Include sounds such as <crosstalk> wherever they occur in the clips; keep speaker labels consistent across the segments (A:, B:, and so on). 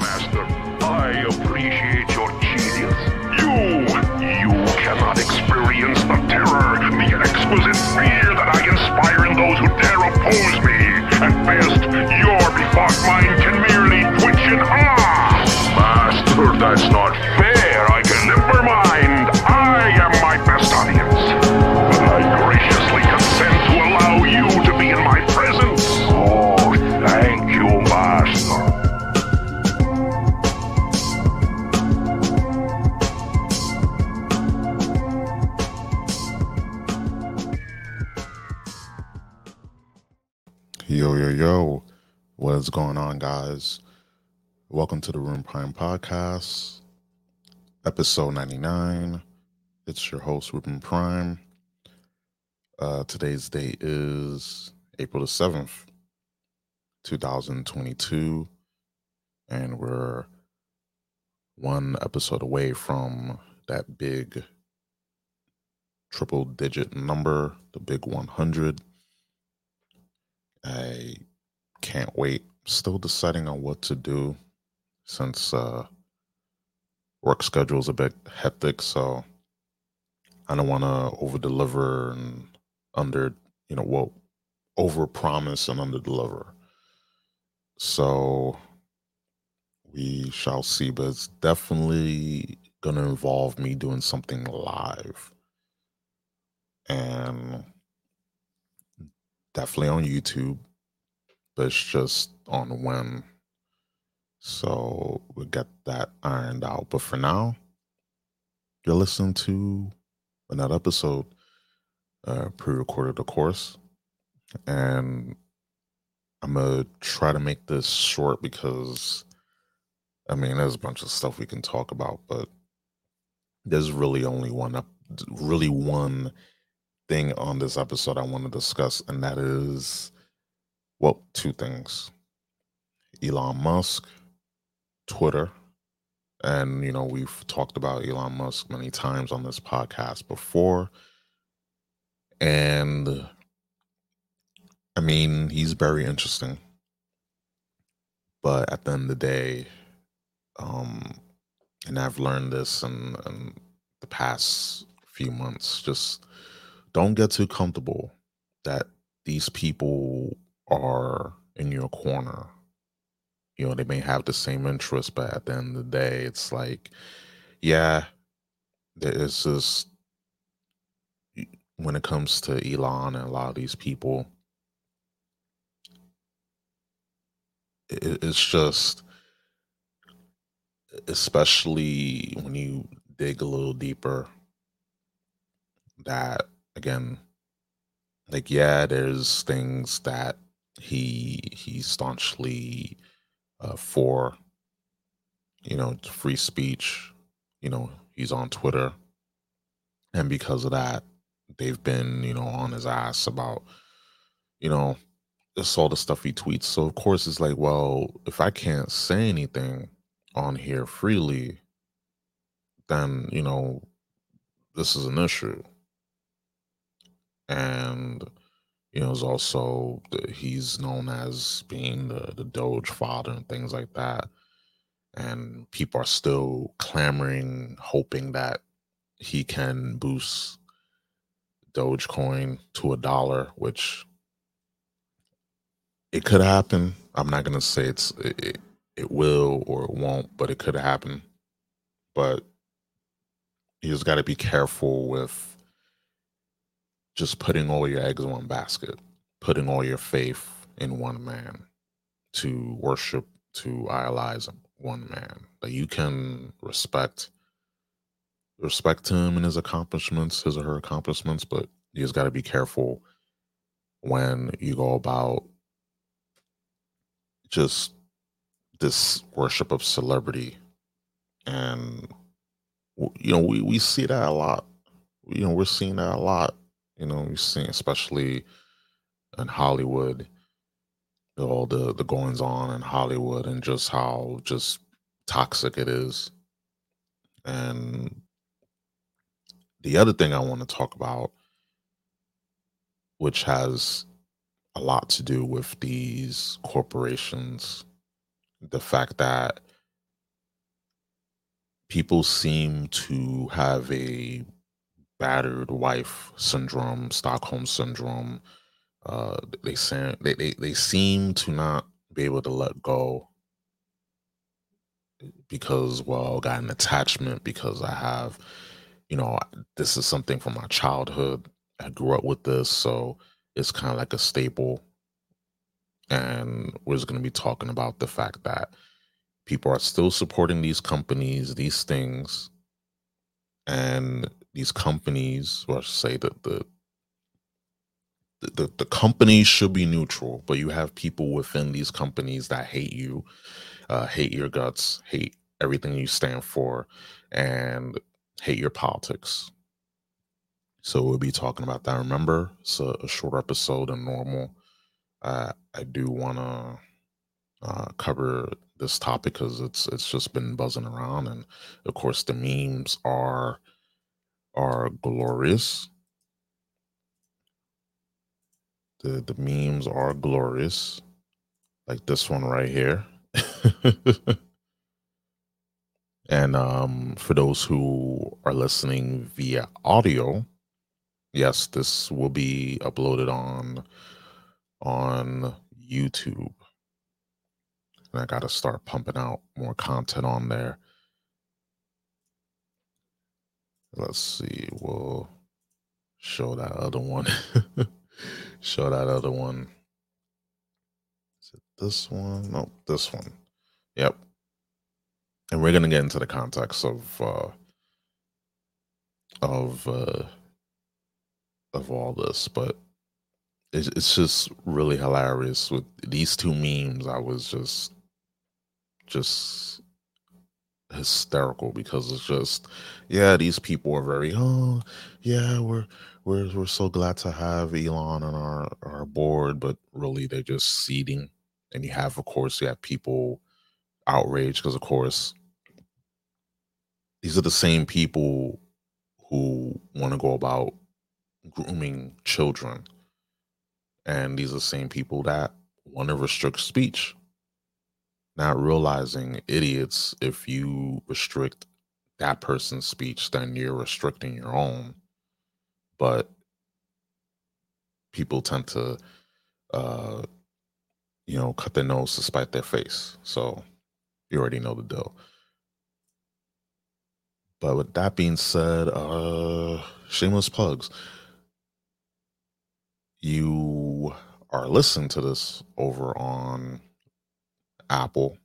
A: Master. I appreciate your genius. You, you cannot experience the terror, the exquisite fear that I inspire in those who dare oppose me. At best, your befogged mind can merely twitch in awe. Master, that's not fair.
B: Welcome to the Room Prime Podcast, episode 99. It's your host, Ruben Prime. Uh, today's date is April the 7th, 2022. And we're one episode away from that big triple digit number, the big 100. I can't wait. Still deciding on what to do since uh work schedule is a bit hectic, so I don't want to over deliver and under, you know, well, over promise and under deliver. So we shall see, but it's definitely gonna involve me doing something live. And definitely on YouTube, but it's just on when. So we get that ironed out. But for now, you're listening to another episode, uh, pre-recorded, of course, and I'm gonna try to make this short because, I mean, there's a bunch of stuff we can talk about, but there's really only one, up, really one thing on this episode I want to discuss, and that is, well, two things: Elon Musk, Twitter, and you know we've talked about Elon Musk many times on this podcast before, and I mean he's very interesting, but at the end of the day, um, and I've learned this in, in the past few months, just don't get too comfortable that these people are in your corner. You know, they may have the same interest, but at the end of the day, it's like, yeah, there is just when it comes to Elon and a lot of these people, it's just, especially when you dig a little deeper, that again like yeah there's things that he he staunchly uh, for you know free speech. You know he's on twitter. And because of that they've been you know on his ass about you know just all the stuff he tweets. So of course it's like well if i can't say anything on here freely then you know this is an issue. And you know, is also he's known as being the the Doge father and things like that. And people are still clamoring, hoping that he can boost Dogecoin to a dollar, which it could happen. I'm not gonna say it's it, it, it will or it won't, but it could happen. But you just got to be careful with just putting all your eggs in one basket, putting all your faith in one man to worship, to idolize one man. That you can respect, respect him and his accomplishments, his or her accomplishments, but you just got to be careful when you go about just this worship of celebrity and you know we, we see that a lot. You know we're seeing that a lot you know we're seeing especially in hollywood all the the goings on in hollywood and just how just toxic it is. And the other thing i want to talk about which has a lot to do with these corporations the fact that people seem to have a battered wife syndrome, Stockholm syndrome. Uh, they, they, they they seem to not be able to let go because well, I got an attachment because I have, you know, this is something from my childhood. I grew up with this, so it's kind of like a staple. And we're just going to be talking about the fact that people are still supporting these companies, these things, and these companies, or say that the the, the companies should be neutral, but you have people within these companies that hate you, uh, hate your guts, hate everything you stand for, and hate your politics. So we'll be talking about that. Remember, it's a, a short episode than normal. Uh, I do want to uh, cover this topic because it's it's just been buzzing around, and of course the memes are are glorious. The the memes are glorious, like this one right here. <laughs> and um, for those who are listening via audio, yes, this will be uploaded on on YouTube. And I got to start pumping out more content on there. Let's see. We'll show that other one. <laughs> show that other one. Is it this one? No, this one. Yep. And we're gonna get into the context of uh of uh of all this, but it's, it's just really hilarious with these two memes. I was just just hysterical because it's just yeah these people are very oh yeah we're we're we're so glad to have Elon on our our board but really they're just seeding. And you have of course you have people outraged because of course these are the same people who want to go about grooming children. And these are the same people that want to restrict speech not realizing idiots if you restrict that person's speech then you're restricting your own. But people tend to uh you know cut their nose to spite their face. So you already know the deal. But with that being said uh shameless plugs. You are listening to this over on Apple,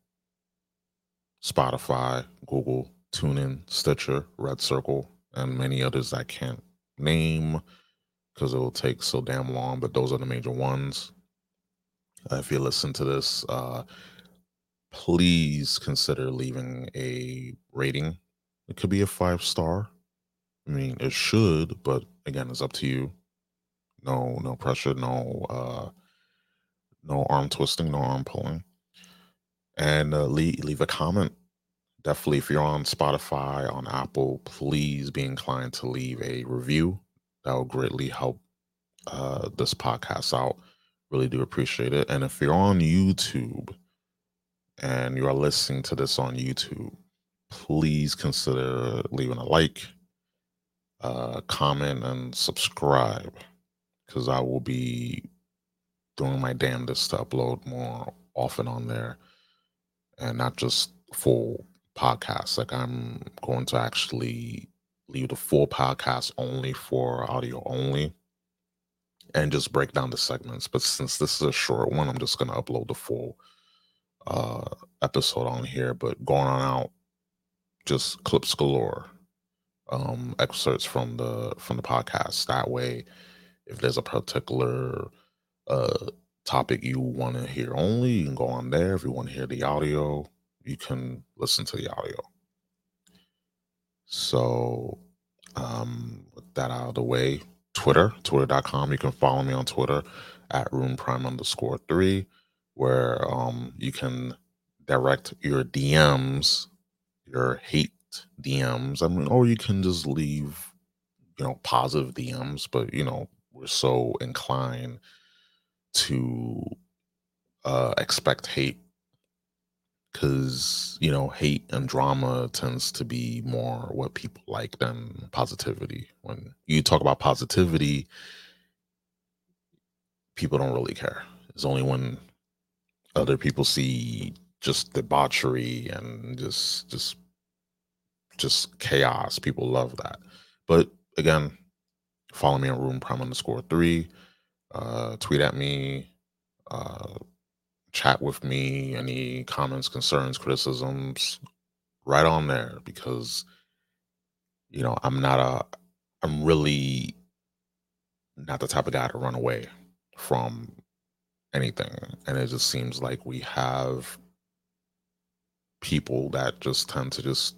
B: Spotify, Google, TuneIn, Stitcher, Red Circle, and many others I can't name because it will take so damn long. But those are the major ones. If you listen to this, uh, please consider leaving a rating. It could be a five star. I mean, it should, but again, it's up to you. No, no pressure, no, uh, no arm twisting, no arm pulling and uh, leave leave a comment. Definitely, if you're on Spotify, on Apple, please be inclined to leave a review. That will greatly help uh, this podcast out. Really do appreciate it. And if you're on YouTube and you are listening to this on YouTube, please consider leaving a like, uh, comment, and subscribe because I will be doing my damnedest to upload more often on there and not just full podcasts. Like I'm going to actually leave the full podcast only for audio only and just break down the segments. But since this is a short one, I'm just going to upload the full uh episode on here. But going on out, just clips galore, um, excerpts from the from the podcast. That way, if there's a particular uh topic you want to hear only, you can go on there. If you want to hear the audio, you can listen to the audio. So, um, with that out of the way, Twitter, twitter.com. You can follow me on Twitter at Rune Prime underscore three, where um, you can direct your DMs, your hate DMs. I mean, or you can just leave, you know, positive DMs, but, you know, we're so inclined to uh, expect hate. Because you know hate and drama tends to be more what people like than positivity. When you talk about positivity people don't really care. It's only when other people see just debauchery and just just just chaos people love that. But again follow me on room prime underscore three uh tweet at me uh chat with me, any comments, concerns, criticisms, right on there because you know, I'm not a I'm really not the type of guy to run away from anything. And it just seems like we have people that just tend to just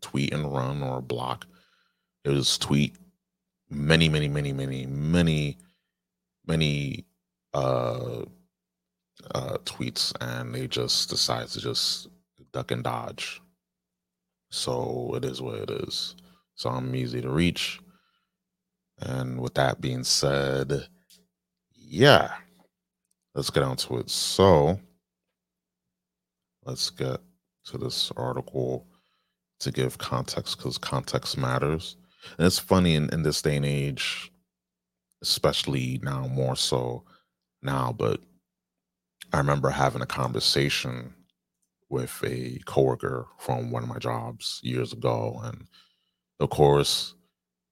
B: tweet and run or block. It was tweet many, many, many, many, many, many uh uh, tweets and they just decide to just duck and dodge. So it is what it is. So I'm easy to reach. And with that being said, yeah, let's get on to it. So let's get to this article to give context because context matters. And it's funny in, in this day and age, especially now more so now, but I remember having a conversation with a coworker from one of my jobs years ago, and of course,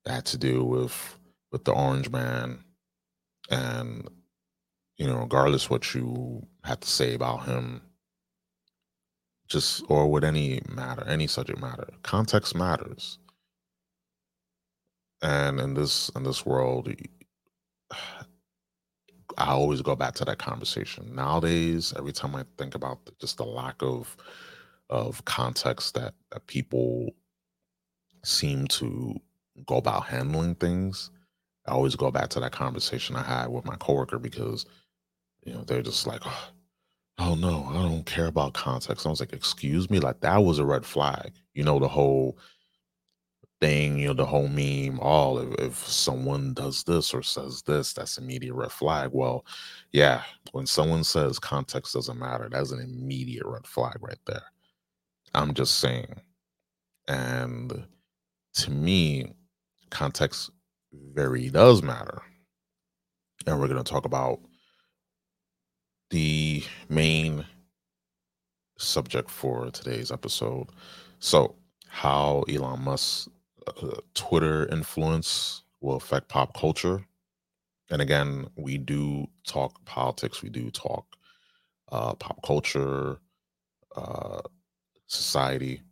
B: that had to do with with the Orange Man, and you know, regardless what you had to say about him, just or with any matter, any subject matter, context matters. And in this in this world, I always go back to that conversation. Nowadays, every time I think about just the lack of of context that that people seem to go about handling things, I always go back to that conversation I had with my coworker because you know they're just like, oh, oh no, I don't care about context. I was like, excuse me, like that was a red flag. You know, the whole thing, you know, the whole meme, all if, if someone does this or says this, that's immediate red flag. Well, yeah, when someone says context doesn't matter, that's an immediate red flag right there. I'm just saying. And to me, context very does matter. And we're going to talk about the main subject for today's episode. So, how Elon Musk uh, Twitter influence will affect pop culture. And again, we do talk politics, we do talk uh, pop culture, uh, society,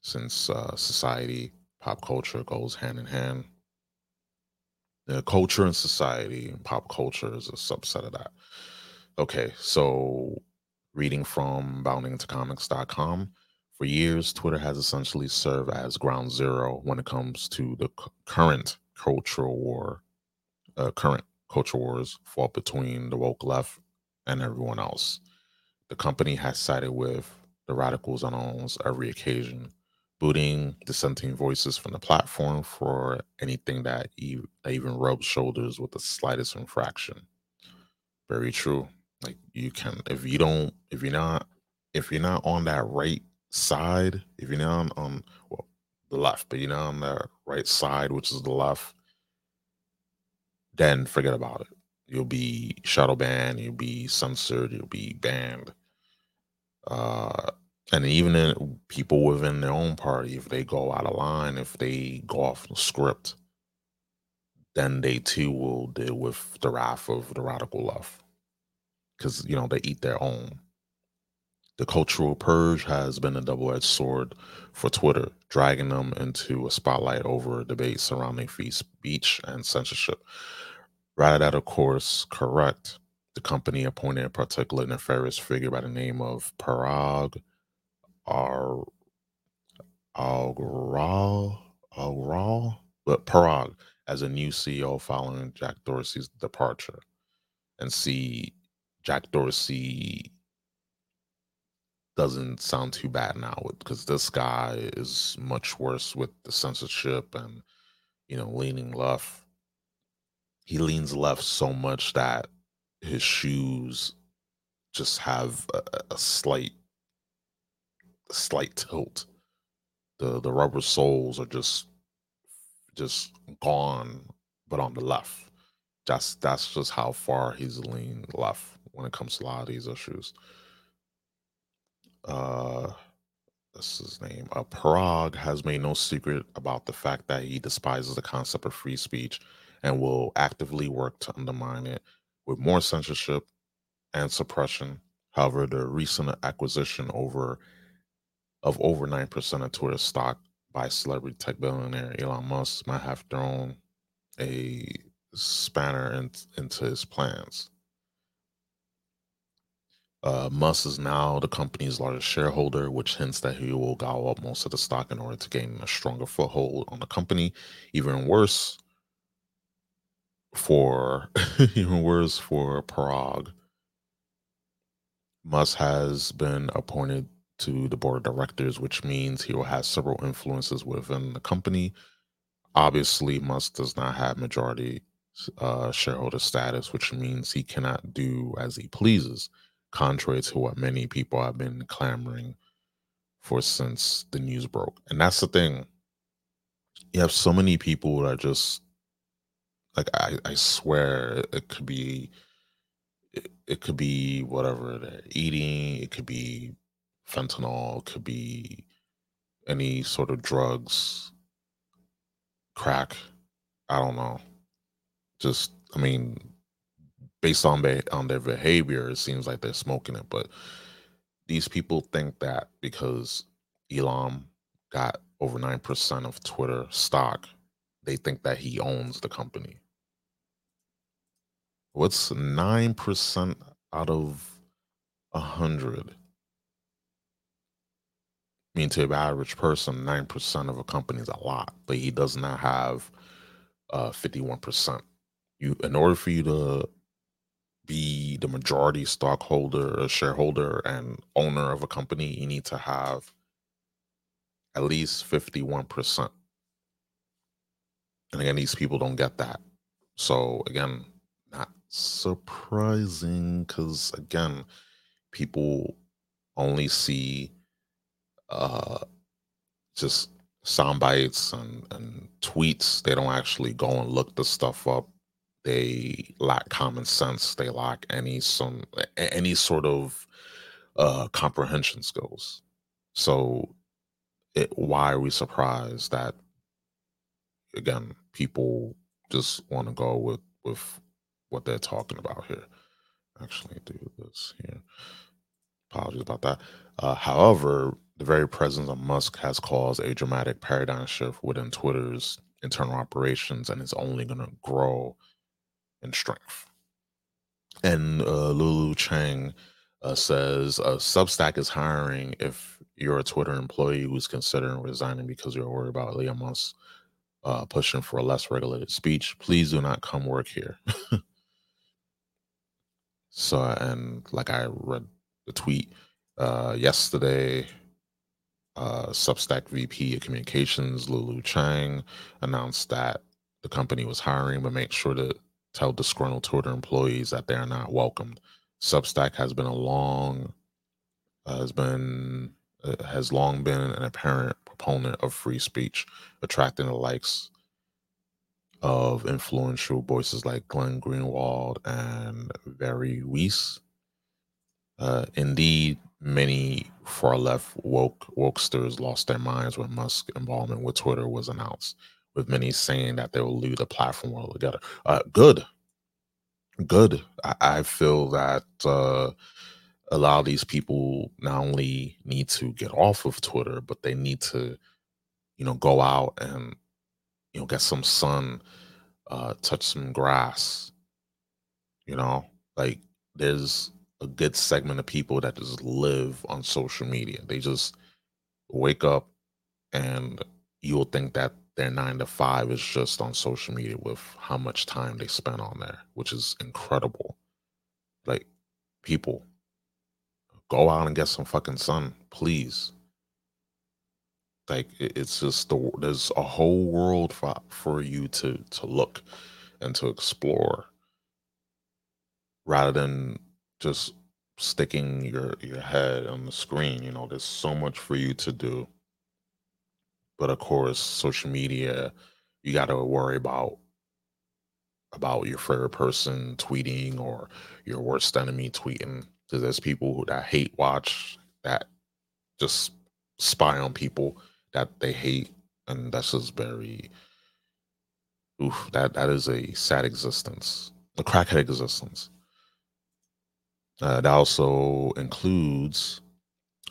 B: since uh, society, pop culture goes hand in hand. The culture and society and pop culture is a subset of that. Okay, so reading from boundingintocomics.com for years, Twitter has essentially served as ground zero when it comes to the c- current cultural war, uh, current culture wars fought between the woke left and everyone else. The company has sided with the radicals on almost every occasion, booting dissenting voices from the platform for anything that e- even rubs shoulders with the slightest infraction. Very true. Like you can, if you don't, if you're not, if you're not on that right side, if you're not on, well, the left, but you're not on the right side, which is the left, then forget about it. You'll be shadow banned, you'll be censored, you'll be banned. Uh, and even in people within their own party, if they go out of line, if they go off the script, then they too will deal with the wrath of the radical left because you know they eat their own. The cultural purge has been a double edged sword for Twitter, dragging them into a spotlight over debates surrounding free speech and censorship. Rather that, of course, correct. The company appointed a particular nefarious figure by the name of Parag Ar Agrawal, Agrawal, but Parag as a new CEO following Jack Dorsey's departure. And see, Jack Dorsey doesn't sound too bad now because this guy is much worse with the censorship and you know leaning left he leans left so much that his shoes just have a, a slight slight tilt. The the rubber soles are just just gone, but on the left. That's that's just how far he's leaned left when it comes to a lot of these issues. Uh that's his name. Uh, Parag has made no secret about the fact that he despises the concept of free speech and will actively work to undermine it with more censorship and suppression. However, the recent acquisition over of over 9% of Twitter stock by celebrity tech billionaire Elon Musk might have thrown a spanner in, into his plans. Uh, Musk is now the company's largest shareholder, which hints that he will gobble up most of the stock in order to gain a stronger foothold on the company. Even worse for <laughs> even worse for Parag. Musk has been appointed to the board of directors, which means he will have several influences within the company. Obviously, Musk does not have majority uh, shareholder status, which means he cannot do as he pleases contrary to what many people have been clamoring for since the news broke. And that's the thing. You have so many people that just like I, I swear it could be it, it could be whatever they're eating, it could be fentanyl, it could be any sort of drugs, crack, I don't know. Just I mean, based on their on their behavior, it seems like they're smoking it. But these people think that because Elon got over nine percent of Twitter stock, they think that he owns the company. What's nine percent out of a hundred? I mean, to the average person, nine percent of a company is a lot, but he does not have uh, fifty-one percent. You, in order for you to be the majority stockholder, shareholder, and owner of a company, you need to have at least 51%. And again, these people don't get that. So, again, not surprising because, again, people only see uh, just sound bites and, and tweets. They don't actually go and look the stuff up they lack common sense they lack any some any sort of uh comprehension skills. So it, why are we surprised that again people just want to go with with what they're talking about here? Actually do this here. Apologies about that. Uh, however the very presence of musk has caused a dramatic paradigm shift within twitter's internal operations and is only going to grow and strength. And uh, Lulu Cheng uh, says uh, Substack is hiring if you're a Twitter employee who's considering resigning because you're worried about Elon Musk uh, pushing for a less regulated speech. Please do not come work here. <laughs> so, and like I read the tweet uh, yesterday, uh, Substack VP of Communications Lulu Cheng announced that the company was hiring, but make sure to tell disgruntled Twitter employees that they are not welcomed. Substack has been a long, uh, has been uh, has long been an apparent proponent of free speech, attracting the likes of influential voices like Glenn Greenwald and Bari Weiss. Uh, indeed, many far left woke wokesters lost their minds when Musk's involvement with Twitter was announced with many saying that they will leave the platform altogether. Uh, good, good. I, I feel that uh, a lot of these people not only need to get off of Twitter, but they need to, you know, go out and you know get some sun, uh, touch some grass. You know, like there's a good segment of people that just live on social media. They just wake up and you'll think that their nine to five is just on social media with how much time they spend on there, which is incredible. Like, people, go out and get some fucking sun, please. Like, it's just the there's a whole world for for you to to look and to explore, rather than just sticking your your head on the screen. You know, there's so much for you to do. But of course, social media, you got to worry about about your favorite person tweeting or your worst enemy tweeting. Because there's people that hate watch that just spy on people that they hate, and that's just very oof. That that is a sad existence, a crackhead existence. Uh, that also includes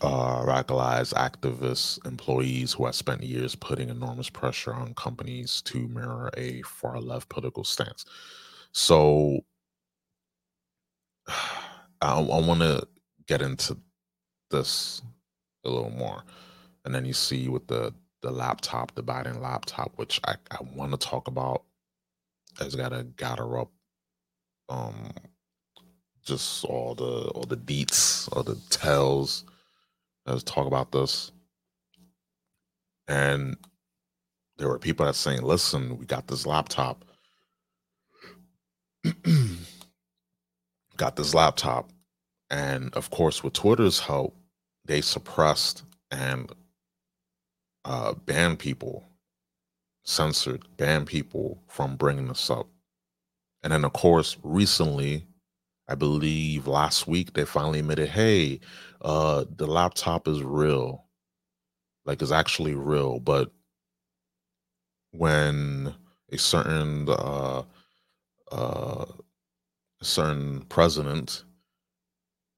B: uh, radicalized activists, employees who have spent years putting enormous pressure on companies to mirror a far left political stance. So <sighs> I, I want to get into this a little more. And then you see with the the laptop, the Biden laptop, which I, I want to talk about. has gotta gather up um just all the all the deets, all the tells. Let's talk about this. And there were people that saying, listen, we got this laptop. <clears throat> got this laptop. And of course, with Twitter's help, they suppressed and uh, banned people, censored, banned people from bringing this up. And then, of course, recently, I believe last week, they finally admitted, hey, uh, the laptop is real. Like, it's actually real. But when a certain uh, uh, a certain president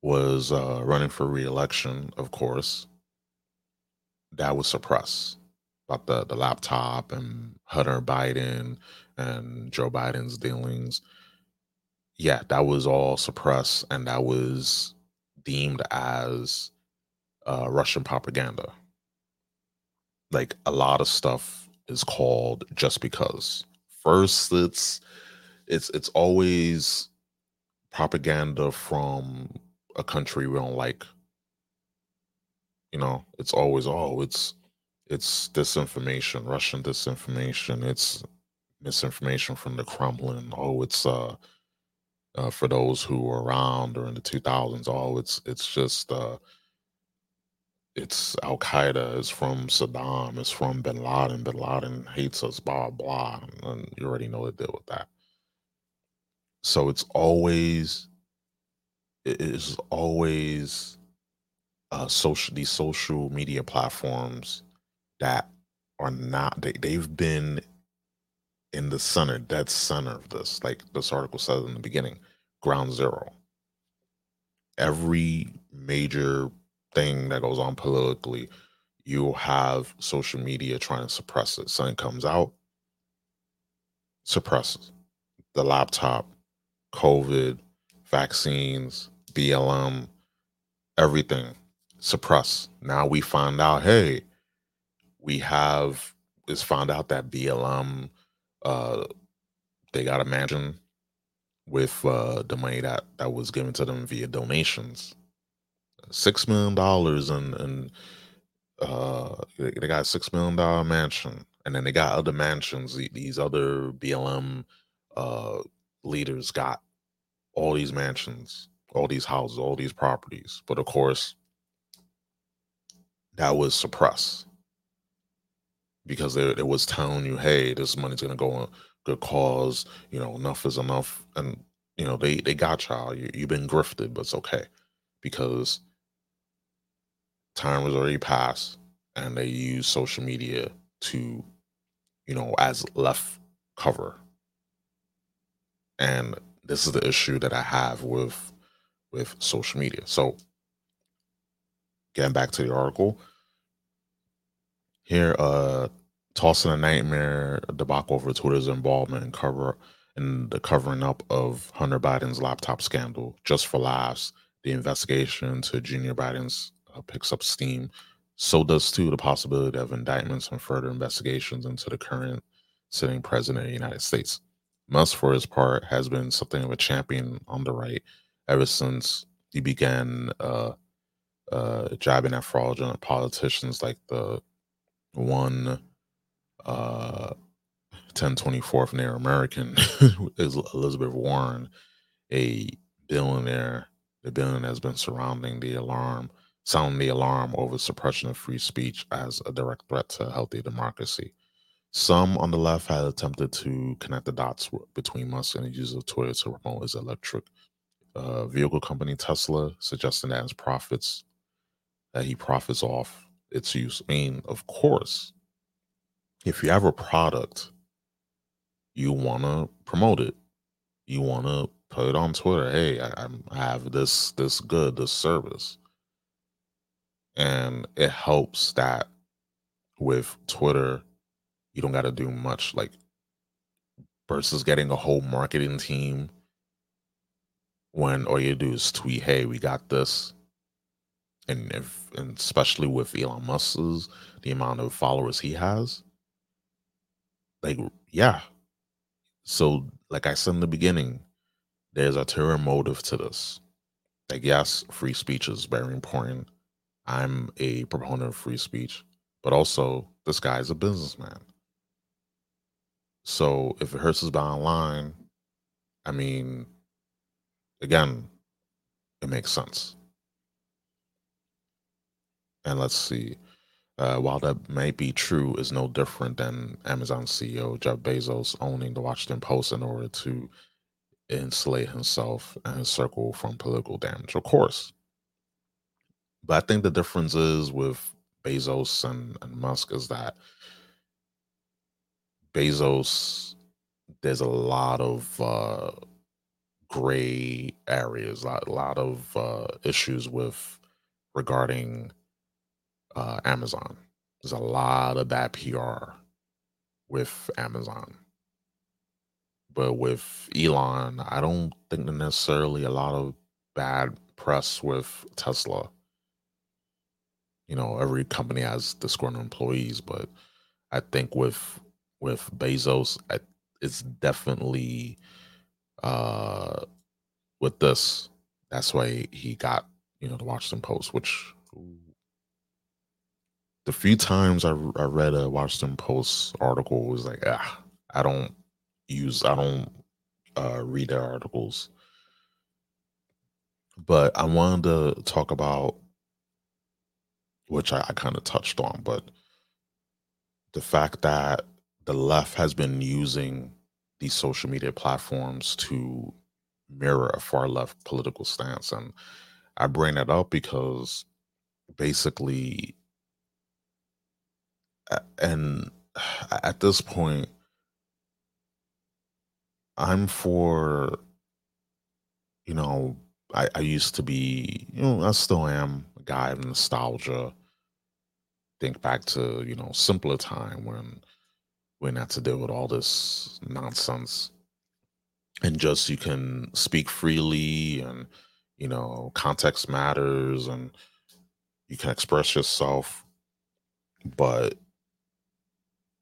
B: was uh, running for reelection, of course, that was suppressed about the, the laptop and Hunter Biden and Joe Biden's dealings. Yeah, that was all suppressed and that was deemed as uh, Russian propaganda. Like a lot of stuff is called just because. First, it's it's it's always propaganda from a country we don't like. You know, it's always oh, it's it's disinformation, Russian disinformation. It's misinformation from the Kremlin. Oh, it's uh, uh for those who were around during the 2000s. Oh, it's it's just uh, it's Al Qaeda. It's from Saddam. It's from Bin Laden. Bin Laden hates us. Blah blah. And you already know the deal with that. So it's always it is always uh social these social media platforms that are not they, they've been in the center dead center of this like this article says in the beginning ground zero. Every major thing that goes on politically you'll have social media trying to suppress it. Something comes out suppresses. The laptop covid vaccines BLM, everything suppressed. Now we find out, hey, we have is found out that BLM uh they got a mansion with uh the money that that was given to them via donations. Six million dollars and and uh they got a six million dollar mansion and then they got other mansions these other blm uh leaders got all these mansions all these houses, all these properties. But of course, that was suppressed because it, was telling you, hey, this money's gonna go on good cause. You know, enough is enough, and you know they they got y'all. You, you've been grifted, but it's okay because time was already passed, and they use social media to, you know, as left cover. And this is the issue that I have with with social media. So, getting back to the article here, uh, tossing a nightmare debacle over Twitter's involvement in cover in the covering up of Hunter Biden's laptop scandal. Just for laughs, the investigation into Junior Biden's uh, picks up steam. So does too the possibility of indictments and further investigations into the current sitting president of the United States. Musk, for his part, has been something of a champion on the right ever since he began uh, uh, jabbing at fraudulent politicians like the one uh, 1024th Nair American, <laughs> is Elizabeth Warren, a billionaire the billion has been surrounding the alarm, sounding the alarm over suppression of free speech as a direct threat to healthy democracy. Some on the left had attempted to connect the dots between Musk and the use of Twitter to promote his electric uh, vehicle company Tesla, suggesting that his profits that he profits off its use. I mean, of course, if you have a product, you want to promote it. You want to put it on Twitter. Hey, I, I have this this good this service, and it helps that with Twitter you don't got to do much like versus getting a whole marketing team when all you do is tweet, "Hey, we got this," and if and especially with Elon Musk's the amount of followers he has, like yeah. So, like I said in the beginning, there's a terror motive to this. Like, yes, free speech is very important. I'm a proponent of free speech, but also this guy's a businessman. So if it hurts his bottom line, I mean, again, it makes sense. And let's see. Uh, while that may be true, is no different than Amazon CEO Jeff Bezos owning the Washington Post in order to insulate himself and his circle from political damage. Of course. But I think the difference is with Bezos and, and Musk is that Bezos, there's a lot of uh, gray areas, a lot, a lot of uh, issues with regarding uh, Amazon. There's a lot of bad PR with Amazon. But with Elon, I don't think necessarily a lot of bad press with Tesla. You know, every company has disgruntled employees, but I think with with Bezos, it's definitely uh, with this. That's why he got you know the Washington Post, which the few times I, I read a Washington Post article was like, ah, I don't use, I don't uh, read their articles. But I wanted to talk about, which I, I kind of touched on, but the fact that the left has been using these social media platforms to mirror a far left political stance. And I bring that up because basically, and at this point, I'm for, you know, I, I used to be, you know, I still am a guy of nostalgia. Think back to, you know, simpler time when we not to deal with all this nonsense and just you can speak freely and you know context matters and you can express yourself but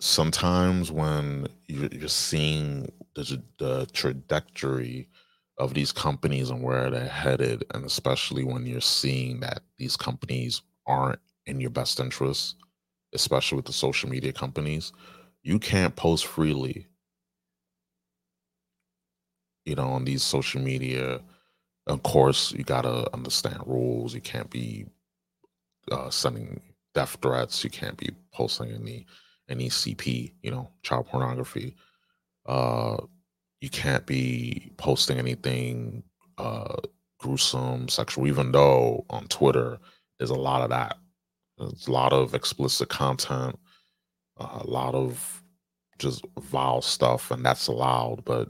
B: sometimes when you're, seeing the, the trajectory of these companies and where they're headed and especially when you're seeing that these companies aren't in your best interest especially with the social media companies you can't post freely you know on these social media. Of course you gotta understand rules. You can't be uh, sending death threats. You can't be posting any any cp you know child pornography uh you can't be posting anything uh gruesome sexual even though on twitter there's a lot of that there's a lot of explicit content a lot of just vile stuff, and that's allowed. But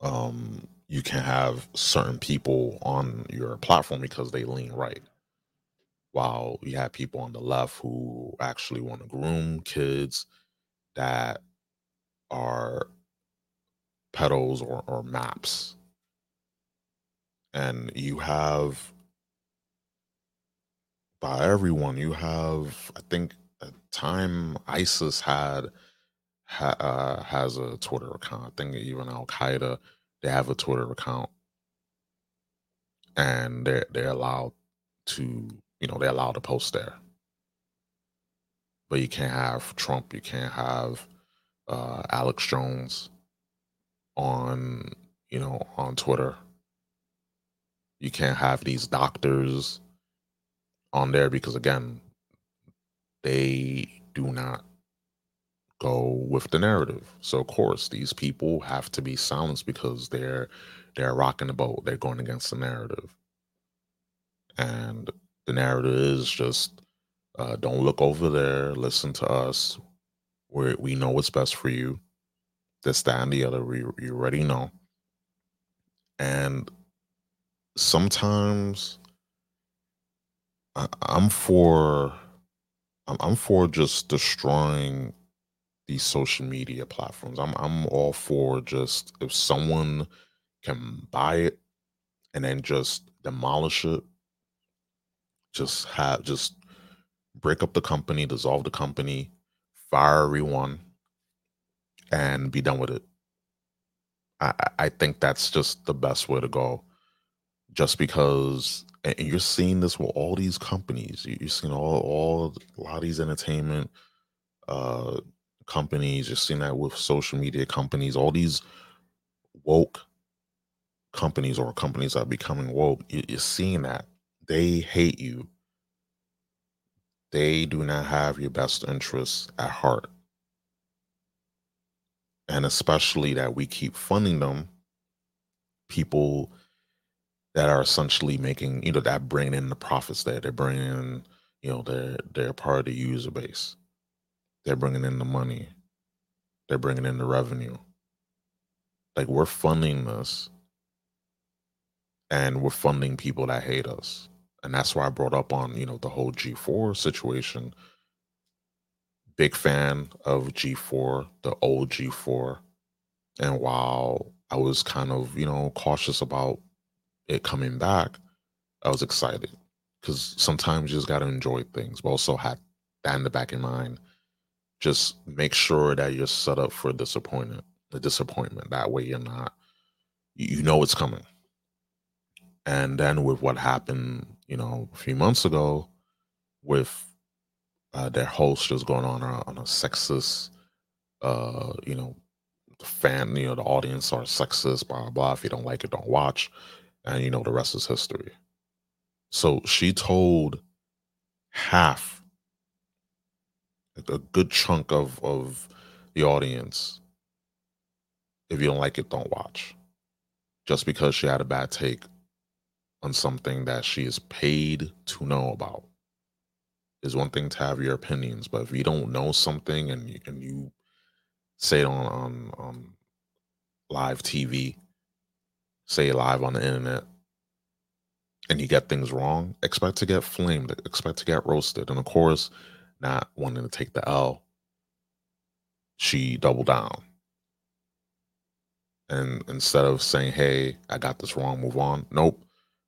B: um, you can have certain people on your platform because they lean right, while you have people on the left who actually want to groom kids that are pedals or, or maps. And you have by everyone, you have, I think, time ISIS had ha, uh, has a Twitter account. I think even Al Qaeda they have a Twitter account, and they're they're allowed to you know they're allowed to post there. But you can't have Trump. You can't have uh, Alex Jones on you know on Twitter. You can't have these doctors on there because again, they do not go with the narrative. So of course, these people have to be silenced because they're they're rocking the boat. They're going against the narrative. And the narrative is just uh, don't look over there, listen to us. We we know what's best for you. This, that, and the other. We you already know. And sometimes I, I'm for I'm, I'm for just destroying these social media platforms. I'm I'm all for just if someone can buy it and then just demolish it, just have just break up the company, dissolve the company, fire everyone, and be done with it. I, I think that's just the best way to go. Just because, and you're seeing this with all these companies. You're seeing all, all a lot of these entertainment uh, companies. You're seeing that with social media companies. All these woke companies or companies that are becoming woke. You're seeing that they hate you. They do not have your best interests at heart. And especially that we keep funding them people that are essentially making you know that bring in the profits there they're bringing in you know they're they're part of the user base. They're bringing in the money. They're bringing in the revenue. Like we're funding this and we're funding people that hate us and that's why i brought up on you know the whole g4 situation big fan of G4, the old G4. And while I was kind of, you know, cautious about it coming back, I was excited because sometimes you just got to enjoy things, but also had that in the back of mind. Just make sure that you're set up for disappointment, the disappointment. That way you're not, you know, it's coming. And then with what happened, you know, a few months ago with uh, their host is going on a, on a sexist, uh, you know, fan, you know, the audience are sexist, blah, blah, blah. If you don't like it, don't watch. And, you know, the rest is history. So she told half, a good chunk of, of the audience, if you don't like it, don't watch. Just because she had a bad take on something that she is paid to know about. Is one thing to have your opinions, but if you don't know something and you, and you say it on on on live TV, say live on the internet, and you get things wrong, expect to get flamed, expect to get roasted, and of course, not wanting to take the L, she doubled down. And instead of saying, "Hey, I got this wrong, move on," nope,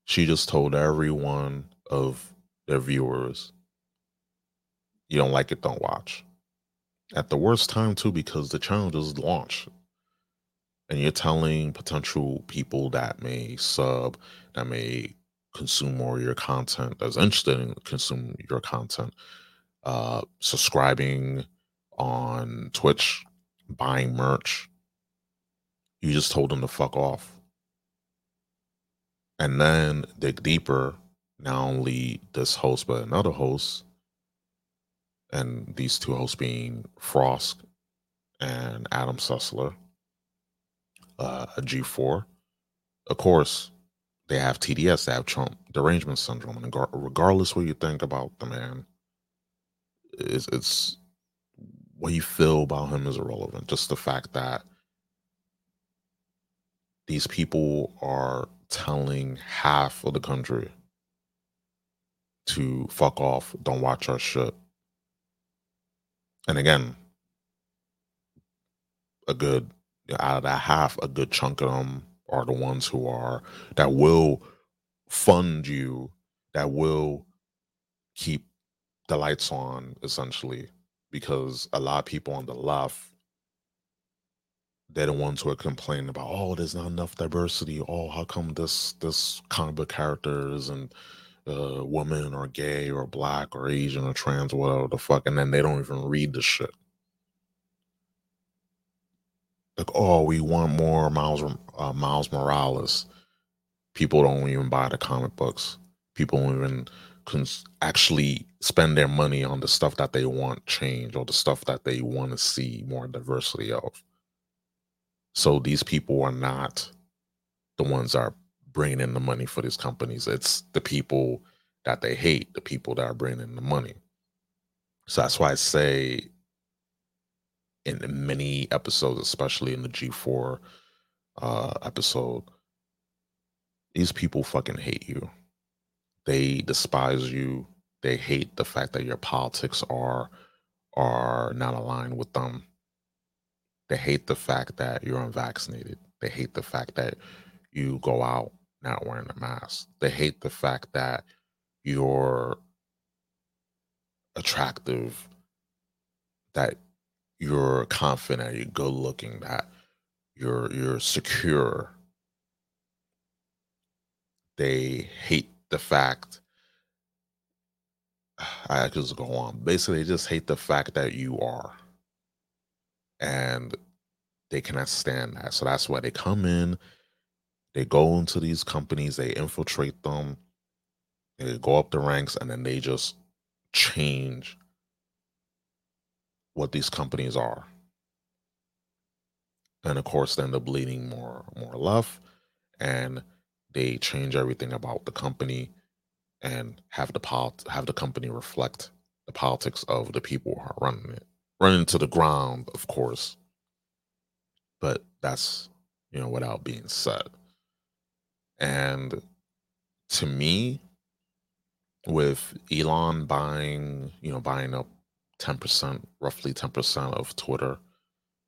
B: she just told every one of their viewers you don't like it, don't watch. At the worst time too, because the channel just launched. And you're telling potential people that may sub, that may consume more of your content, that's interested in consuming your content, uh, subscribing on Twitch, buying merch. You just told them to fuck off. And then dig deeper, not only this host, but another host and these two hosts being Frosk and Adam Sessler, uh, a G4. Of course, they have TDS, they have Trump derangement syndrome, and regardless what you think about the man, it's, it's what you feel about him is irrelevant. Just the fact that these people are telling half of the country to fuck off, don't watch our shit. And again, a good out of that half, a good chunk of them are the ones who are that will fund you, that will keep the lights on, essentially, because a lot of people on the left, they're the ones who are complaining about, oh, there's not enough diversity. Oh, how come this this comic book characters and uh, woman or gay or black or Asian or trans or whatever the fuck, and then they don't even read the shit. Like, oh, we want more Miles uh, Miles Morales. People don't even buy the comic books. People don't even cons- actually spend their money on the stuff that they want change or the stuff that they want to see more diversity of. So these people are not the ones that are bringing in the money for these companies. It's the people that they hate, the people that are bringing in the money. So that's why I say in many episodes, especially in the G4 uh, episode, these people fucking hate you. They despise you. They hate the fact that your politics are are not aligned with them. They hate the fact that you're unvaccinated. They hate the fact that you go out not wearing a mask. They hate the fact that you're attractive, that you're confident, you're good looking, that you're you're secure. They hate the fact <sighs> I could just go on. Basically, they just hate the fact that you are. And they cannot stand that. So that's why they come in, they go into these companies, they infiltrate them, they go up the ranks, and then they just change what these companies are. And of course, then they're bleeding more more left, and they change everything about the company and have the pol- have the company reflect the politics of the people who are running it, running into the ground, of course. But that's you know without being said. And to me, with Elon buying, you know, buying up 10%, roughly 10% of Twitter,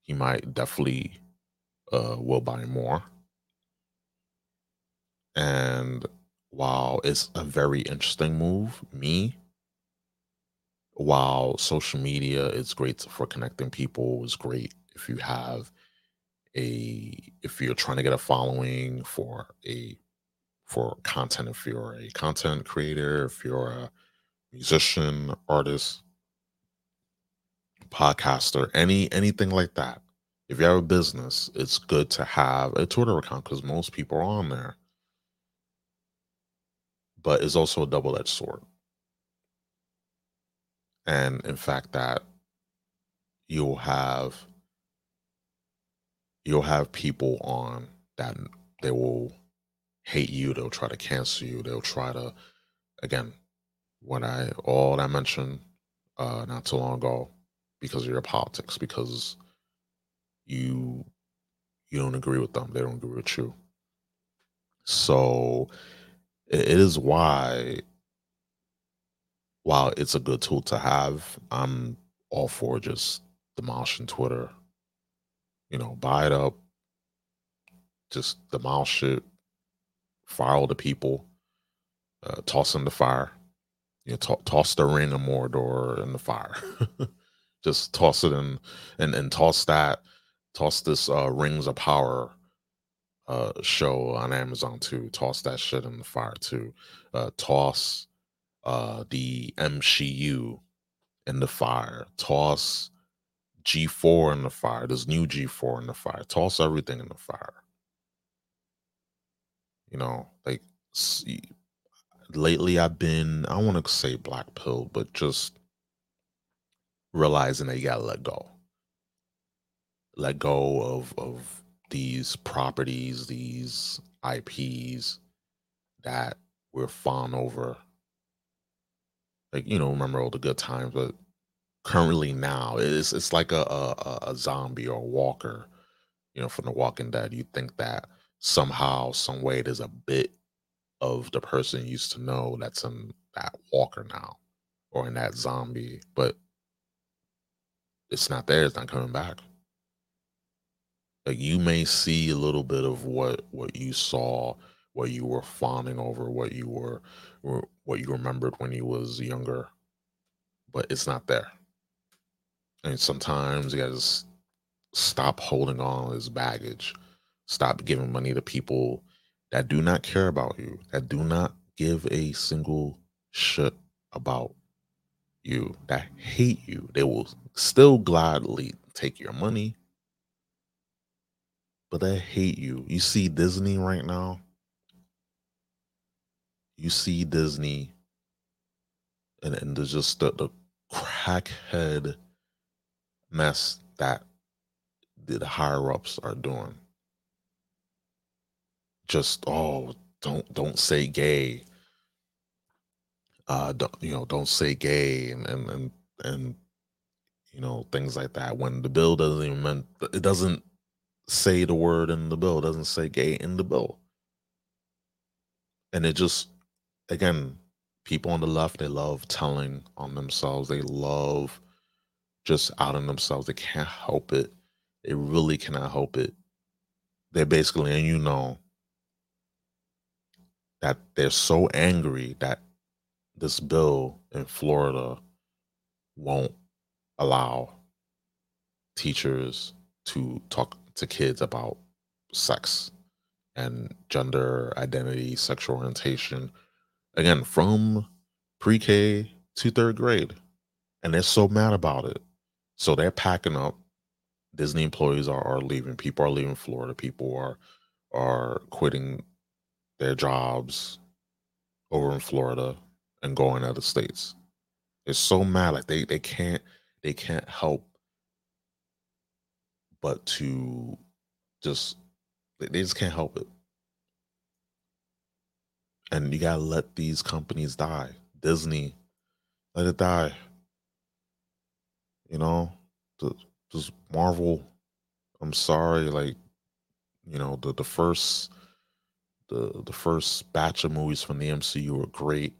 B: he might definitely uh, will buy more. And while it's a very interesting move, me, while social media is great for connecting people, is great if you have a if you're trying to get a following for a for content if you're a content creator if you're a musician artist podcaster any anything like that. If you have a business it's good to have a twitter account because most people are on there. But it's also a double-edged sword and in fact that you'll have you'll have people on that they will hate you they'll try to cancel you they'll try to again what i all that i mentioned uh not too long ago because of your politics because you you don't agree with them they don't agree with you. So it is why while it's a good tool to have i'm all for just demolishing twitter. You know buy it up just demolish it fire all the people uh, toss in the fire. You know, to- toss the ring of mordor in the fire. <laughs> Just toss it in and and toss that toss this uh rings of power uh show on amazon too. Toss that shit in the fire too. Uh toss uh the mcu in the fire toss g4 in the fire this new g4 in the fire toss everything in the fire. You know like see, lately i've been i want to say black pill but just realizing that you gotta let go. Let go of of these properties these ips that we're fawn over like you know remember all the good times but currently now it's it's like a a, a zombie or a walker you know from the walking dead. You think that somehow some way there's a bit of the person you used to know that's in that walker now or in that zombie but it's not there it's not coming back. Like you may see a little bit of what what you saw what you were fawning over what you were what you remembered when you was younger but it's not there. And sometimes you gotta just stop holding on this baggage. Stop giving money to people that do not care about you that do not give a single shit about you that hate you. They will still gladly take your money but they hate you. You see disney right now you see Disney and, and there's just the, the crackhead mess that the higher ups are doing. Just oh, don't don't say gay. Uh, don't you know? Don't say gay and and and, and you know things like that. When the bill doesn't even it doesn't say the word in the bill. It doesn't say gay in the bill. And it just again, people on the left they love telling on themselves. They love just outing themselves. They can't help it. They really cannot help it. They're basically, and you know, that they're so angry that this bill in Florida won't allow teachers to talk to kids about sex and gender identity, sexual orientation. Again, from pre K to third grade. And they're so mad about it. So they're packing up. Disney employees are, are leaving. People are leaving Florida. People are are quitting their jobs over in Florida and going other states. They're so mad, like they they can't they can't help but to just they just can't help it. And you gotta let these companies die. Disney, let it die. You know, just Marvel. I'm sorry, like you know the the first the the first batch of movies from the MCU were great,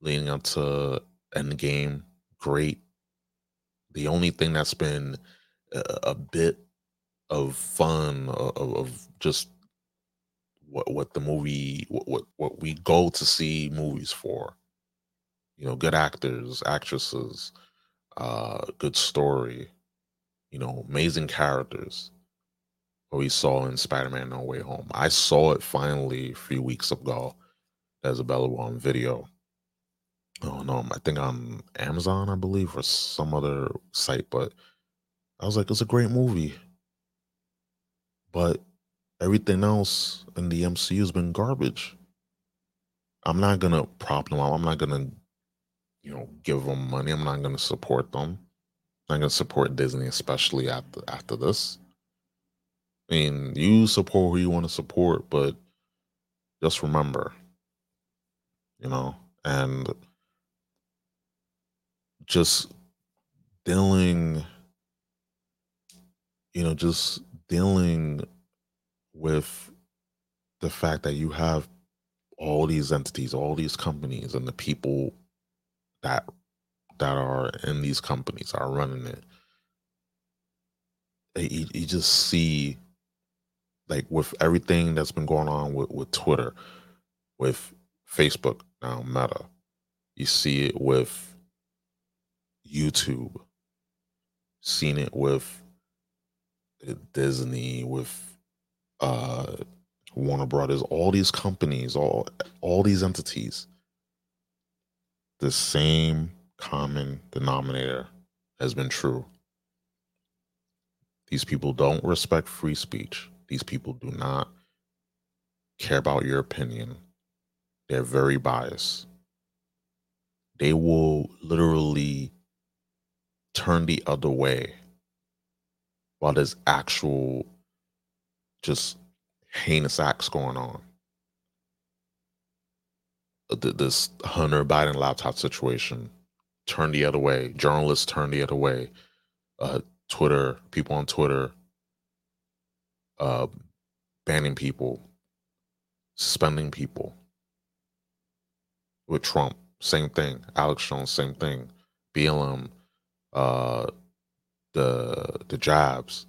B: leading up to Endgame, great. The only thing that's been a, a bit of fun of, of, just what what the movie what, what what we go to see movies for, you know, good actors, actresses, uh, good story, you know, amazing characters What we saw in Spider-Man No Way Home. I saw it finally a few weeks ago as available on video. Oh no, I think on Amazon, I believe, or some other site, but I was like, it's a great movie. But everything else in the MCU has been garbage. I'm not gonna prop them up. I'm not gonna, you know, give them money. I'm not gonna support them. I'm gonna support Disney, especially after after this. I mean, you support who you want to support, but just remember, you know, and just dealing, you know, just dealing with the fact that you have all these entities, all these companies, and the people that that are in these companies are running it. You, you just see like with everything that's been going on with, with Twitter, with Facebook now Meta, you see it with YouTube, seen it with Disney, with uh Warner Brothers, all these companies, all all these entities. The same common denominator has been true. These people don't respect free speech. These people do not care about your opinion. They're very biased. They will literally turn the other way while there's actual just heinous acts going on. This Hunter Biden laptop situation, turn the other way. Journalists turn the other way. Uh, Twitter, people on Twitter uh, banning people, suspending people. With Trump, same thing. Alex Jones, same thing. BLM, uh, the the jobs,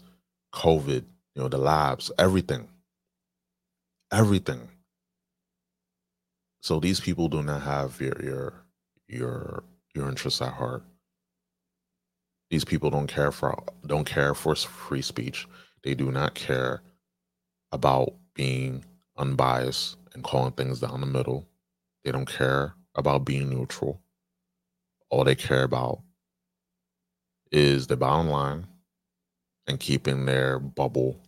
B: COVID, you know, the labs, everything, everything. So these people do not have your your your your interests at heart. These people don't care for don't care for free speech. They do not care about being unbiased and calling things down the middle. They don't care about being neutral. All they care about is the bottom line and keeping their bubble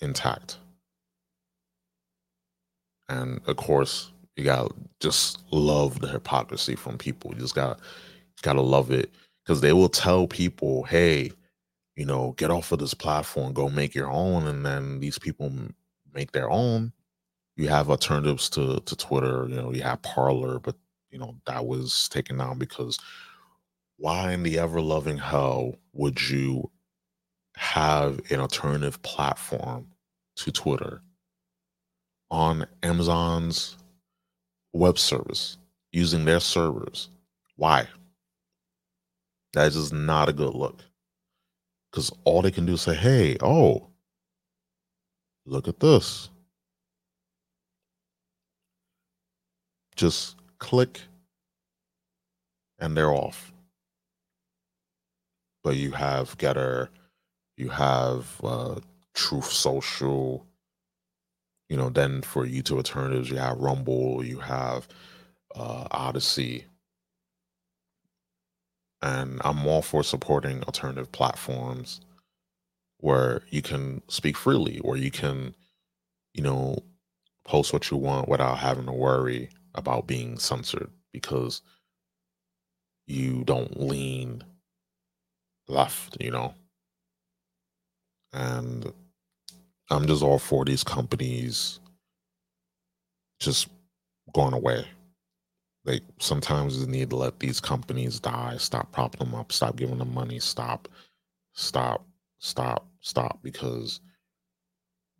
B: intact. And of course, you gotta just love the hypocrisy from people. You just gotta gotta love it because they will tell people, "Hey, you know, get off of this platform, go make your own," and then these people make their own. You have alternatives to to Twitter. You know, you have Parler, but you know that was taken down because why in the ever loving hell would you have an alternative platform to Twitter on Amazon's web service using their servers? Why? That is just not a good look. Because all they can do is say, hey, oh, look at this. Just click and they're off. But you have Gettr, you have uh, Truth Social, you know, then for YouTube alternatives, you have Rumble, you have uh, Odysee, and I'm all for supporting alternative platforms where you can speak freely, or you can, you know, post what you want without having to worry about being censored because you don't lean left, you know. And I'm just all for these companies just going away. Like sometimes you need to let these companies die, stop propping them up, stop giving them money, stop, stop, stop, stop. Because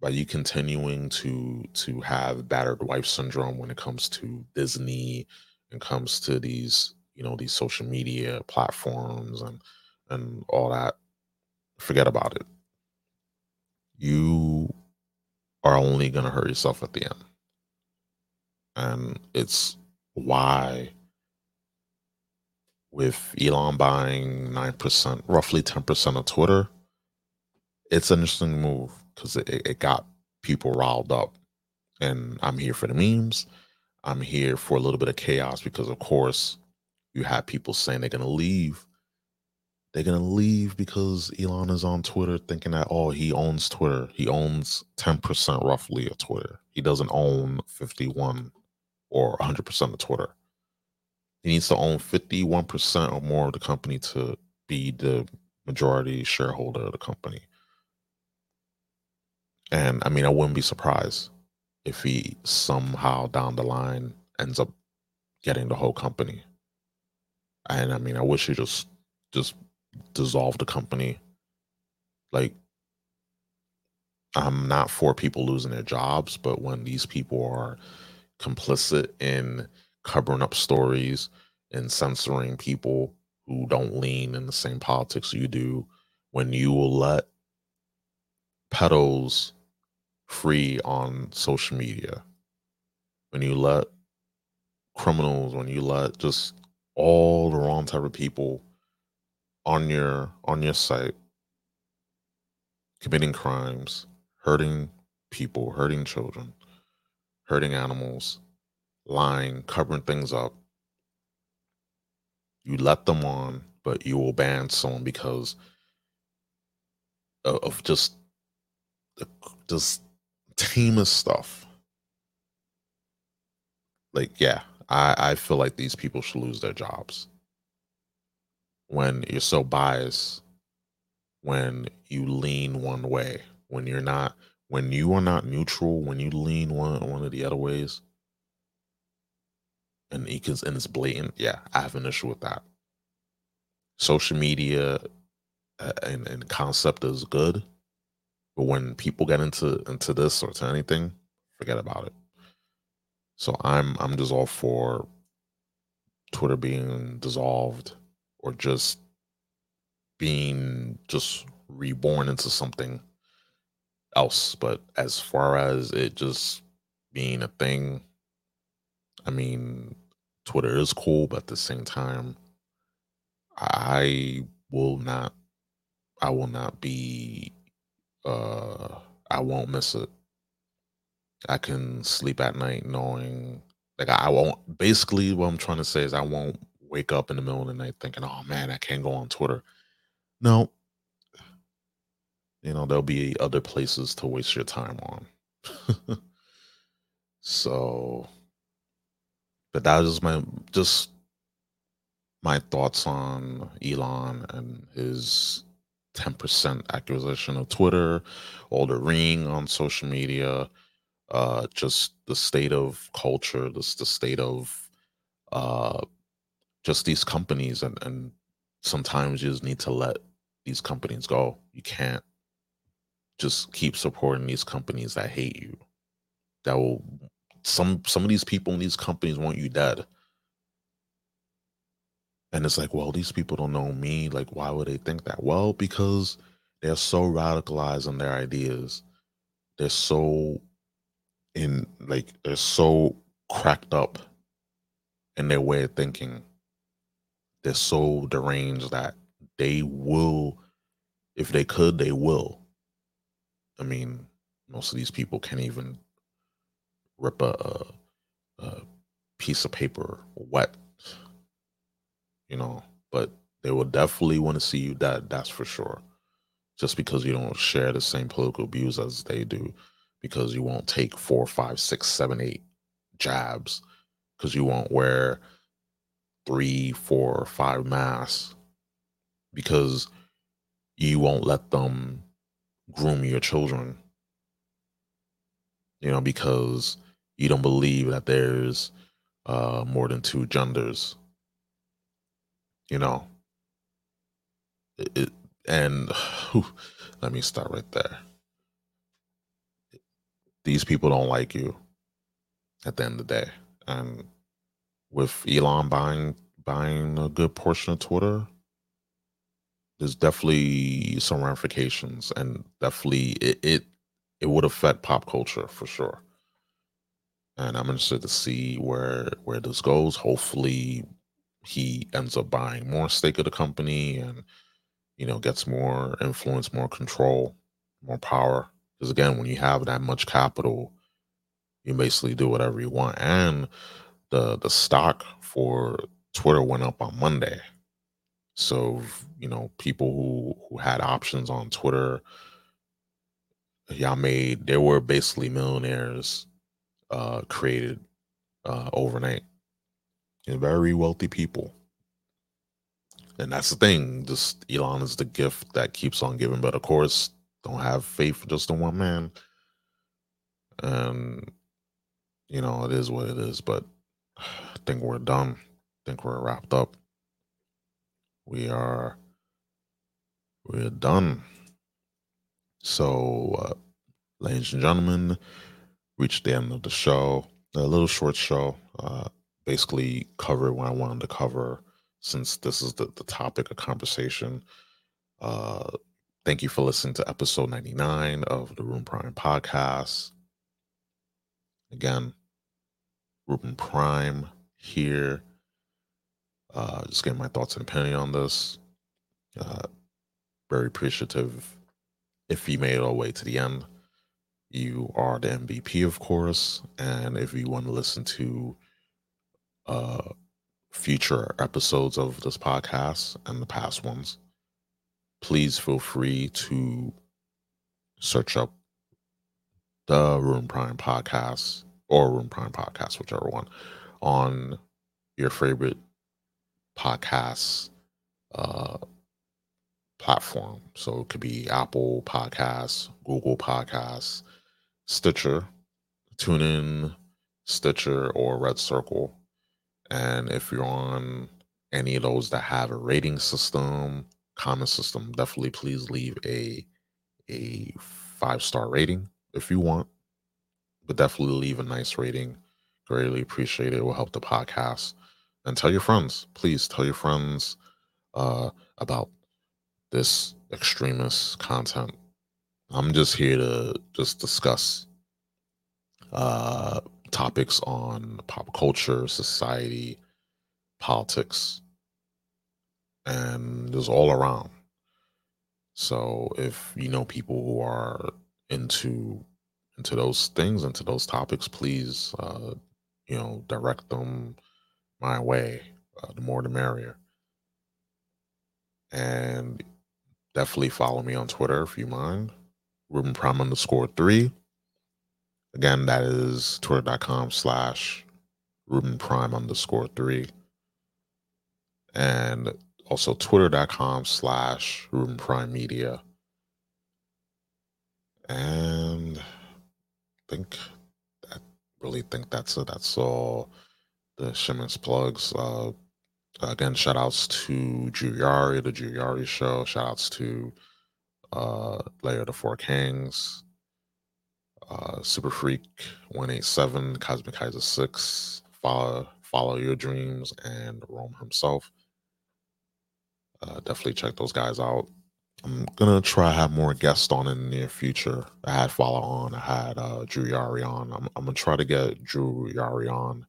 B: by you continuing to to have battered wife syndrome when it comes to Disney and comes to these, you know, these social media platforms and and all that, forget about it. You are only gonna hurt yourself at the end. And it's why with Elon buying 9%, roughly 10% of Twitter, it's an interesting move because it, it got people riled up. And I'm here for the memes. I'm here for a little bit of chaos because, of course, you have people saying they're going to leave. They're going to leave because Elon is on Twitter thinking that, oh, he owns Twitter. He owns 10% roughly of Twitter. He doesn't own 51 or 100% of Twitter. He needs to own 51% or more of the company to be the majority shareholder of the company. And I mean, I wouldn't be surprised if he somehow down the line ends up getting the whole company. And I mean, I wish he just just dissolve the company. Like, I'm not for people losing their jobs, but when these people are complicit in covering up stories and censoring people who don't lean in the same politics you do, when you will let pedos free on social media, when you let criminals, when you let just all the wrong type of people on your on your site committing crimes, hurting people, hurting children, hurting animals, lying, covering things up. You let them on, but you will ban someone because of just just tamest stuff. Like, yeah, I, I feel like these people should lose their jobs when you're so biased, when you lean one way, when you're not when you are not neutral, when you lean one one of the other ways, and it can, and it's blatant, yeah, I have an issue with that. Social media uh, and, and concept is good, but when people get into into this or to anything, forget about it. So I'm I'm just all for Twitter being dissolved or just being just reborn into something else. But as far as it just being a thing, I mean, Twitter is cool, but at the same time, I will not, I will not be, uh, I won't miss it. I can sleep at night knowing, like, I won't, basically, what I'm trying to say is I won't wake up in the middle of the night thinking, oh man, I can't go on Twitter. No, you know, there'll be other places to waste your time on. <laughs> So, but that is my just my thoughts on Elon and his 10% acquisition of Twitter, all the ring on social media, uh, just the state of culture, just the state of uh, just these companies. And, and sometimes you just need to let these companies go. You can't just keep supporting these companies that hate you. That will some some of these people in these companies want you dead. And it's like, well, these people don't know me. Like, why would they think that? Well, because they're so radicalized in their ideas. They're so in like they're so cracked up in their way of thinking. They're so deranged that they will, if they could, they will. I mean, most of these people can't even rip a, a, a piece of paper wet you know, but they will definitely want to see you dead, that's for sure. Just because you don't share the same political views as they do, because you won't take four, five, six, seven, eight jabs, because you won't wear three, four, five masks, because you won't let them groom your children. You know, because you don't believe that there's uh, more than two genders you know it, it and <sighs> whew, let me start right there these people don't like you at the end of the day and with elon buying buying a good portion of twitter there's definitely some ramifications and definitely it, it it would affect pop culture for sure. And i'm interested to see where where this goes. Hopefully he ends up buying more stake of the company and you know gets more influence more control more power. Because again when you have that much capital you basically do whatever you want. And the the stock for twitter went up on monday so you know people who who had options on twitter y'all made they were basically millionaires uh created uh overnight and very wealthy people. And that's the thing. Just Elon is the gift that keeps on giving. But of course, don't have faith just in one man. And you know, it is what it is. But I think we're done. I think we're wrapped up. We are we're done. So uh, ladies and gentlemen, reached the end of the show. A little short show. Uh, basically covered what I wanted to cover since this is the, the topic of conversation. Uh, thank you for listening to episode 99 of the Room Prime podcast. Again, Ruben Prime here. Uh, just getting my thoughts and opinion on this. Uh, very appreciative if you made it all the way to the end. You are the MVP, of course. And if you want to listen to uh, future episodes of this podcast and the past ones, please feel free to search up the Room Prime podcast or Room Prime podcast, whichever one, on your favorite podcast uh, platform. So it could be Apple Podcasts, Google Podcasts, Stitcher, TuneIn, Stitcher, or Red Circle. And if you're on any of those that have a rating system, comment system, definitely please leave a a five star rating if you want. But definitely leave a nice rating. Greatly appreciate it. it will help the podcast. And tell your friends, please tell your friends uh, about this extremist content. I'm just here to just discuss uh, topics on pop culture, society, politics, and just all around. So if you know people who are into into those things, into those topics, please uh, you know direct them my way. Uh, the more the merrier. And definitely follow me on Twitter if you mind. Ruben Prime underscore three. Again, that is twitter.com slash Ruben Prime underscore three. And also twitter.com slash Ruben Prime Media. And think I really think that's it. That's all the Shimmer's plugs. Uh again, shout outs to Juyari, the Juyari show. Shout outs to uh Layer the Four Kings, uh Super Freak 187, Cosmic Kaiser 6, Follow Follow Your Dreams, and Rome himself. Uh, definitely check those guys out. I'm gonna try to have more guests on in the near future. I had Follow on, I had uh, Drew Yari on. I'm, I'm gonna try to get Drew Yari on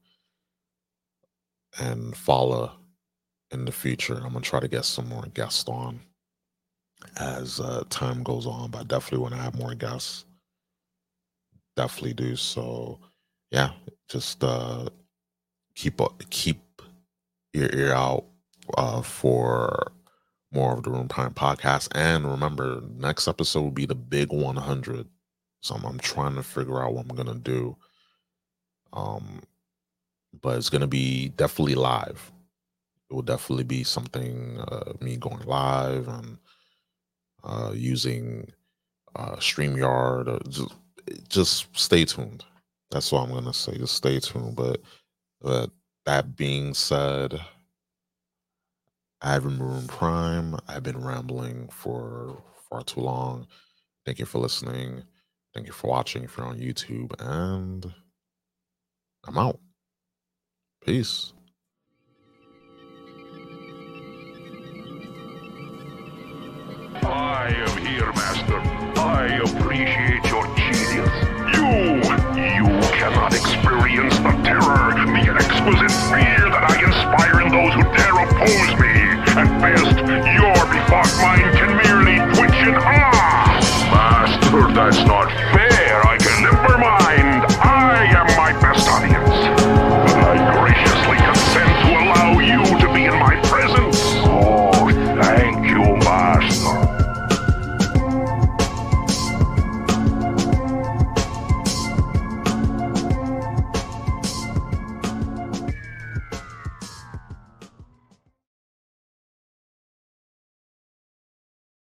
B: and Follow in the future. I'm gonna try to get some more guests on as uh, time goes on, but I definitely want to have more guests. Definitely do so. Yeah, just uh, keep keep your ear out uh, for more of the Room Time podcast. And remember, next episode will be the big 100. So I'm, I'm trying to figure out what I'm gonna do. Um, but it's gonna be definitely live. It will definitely be something uh, me going live and uh, using uh, Streamyard. Just, just stay tuned. That's what I'm gonna say. Just stay tuned. But but that being said, I've been Ruben Prime. I've been rambling for far too long. Thank you for listening. Thank you for watching if you're on YouTube. And I'm out. Peace.
A: I am here, Master. I appreciate your genius. You cannot experience the terror, the exquisite fear that I inspire in those who dare oppose me. At best, your befogged mind can merely twitch in awe. Master, that's not fair.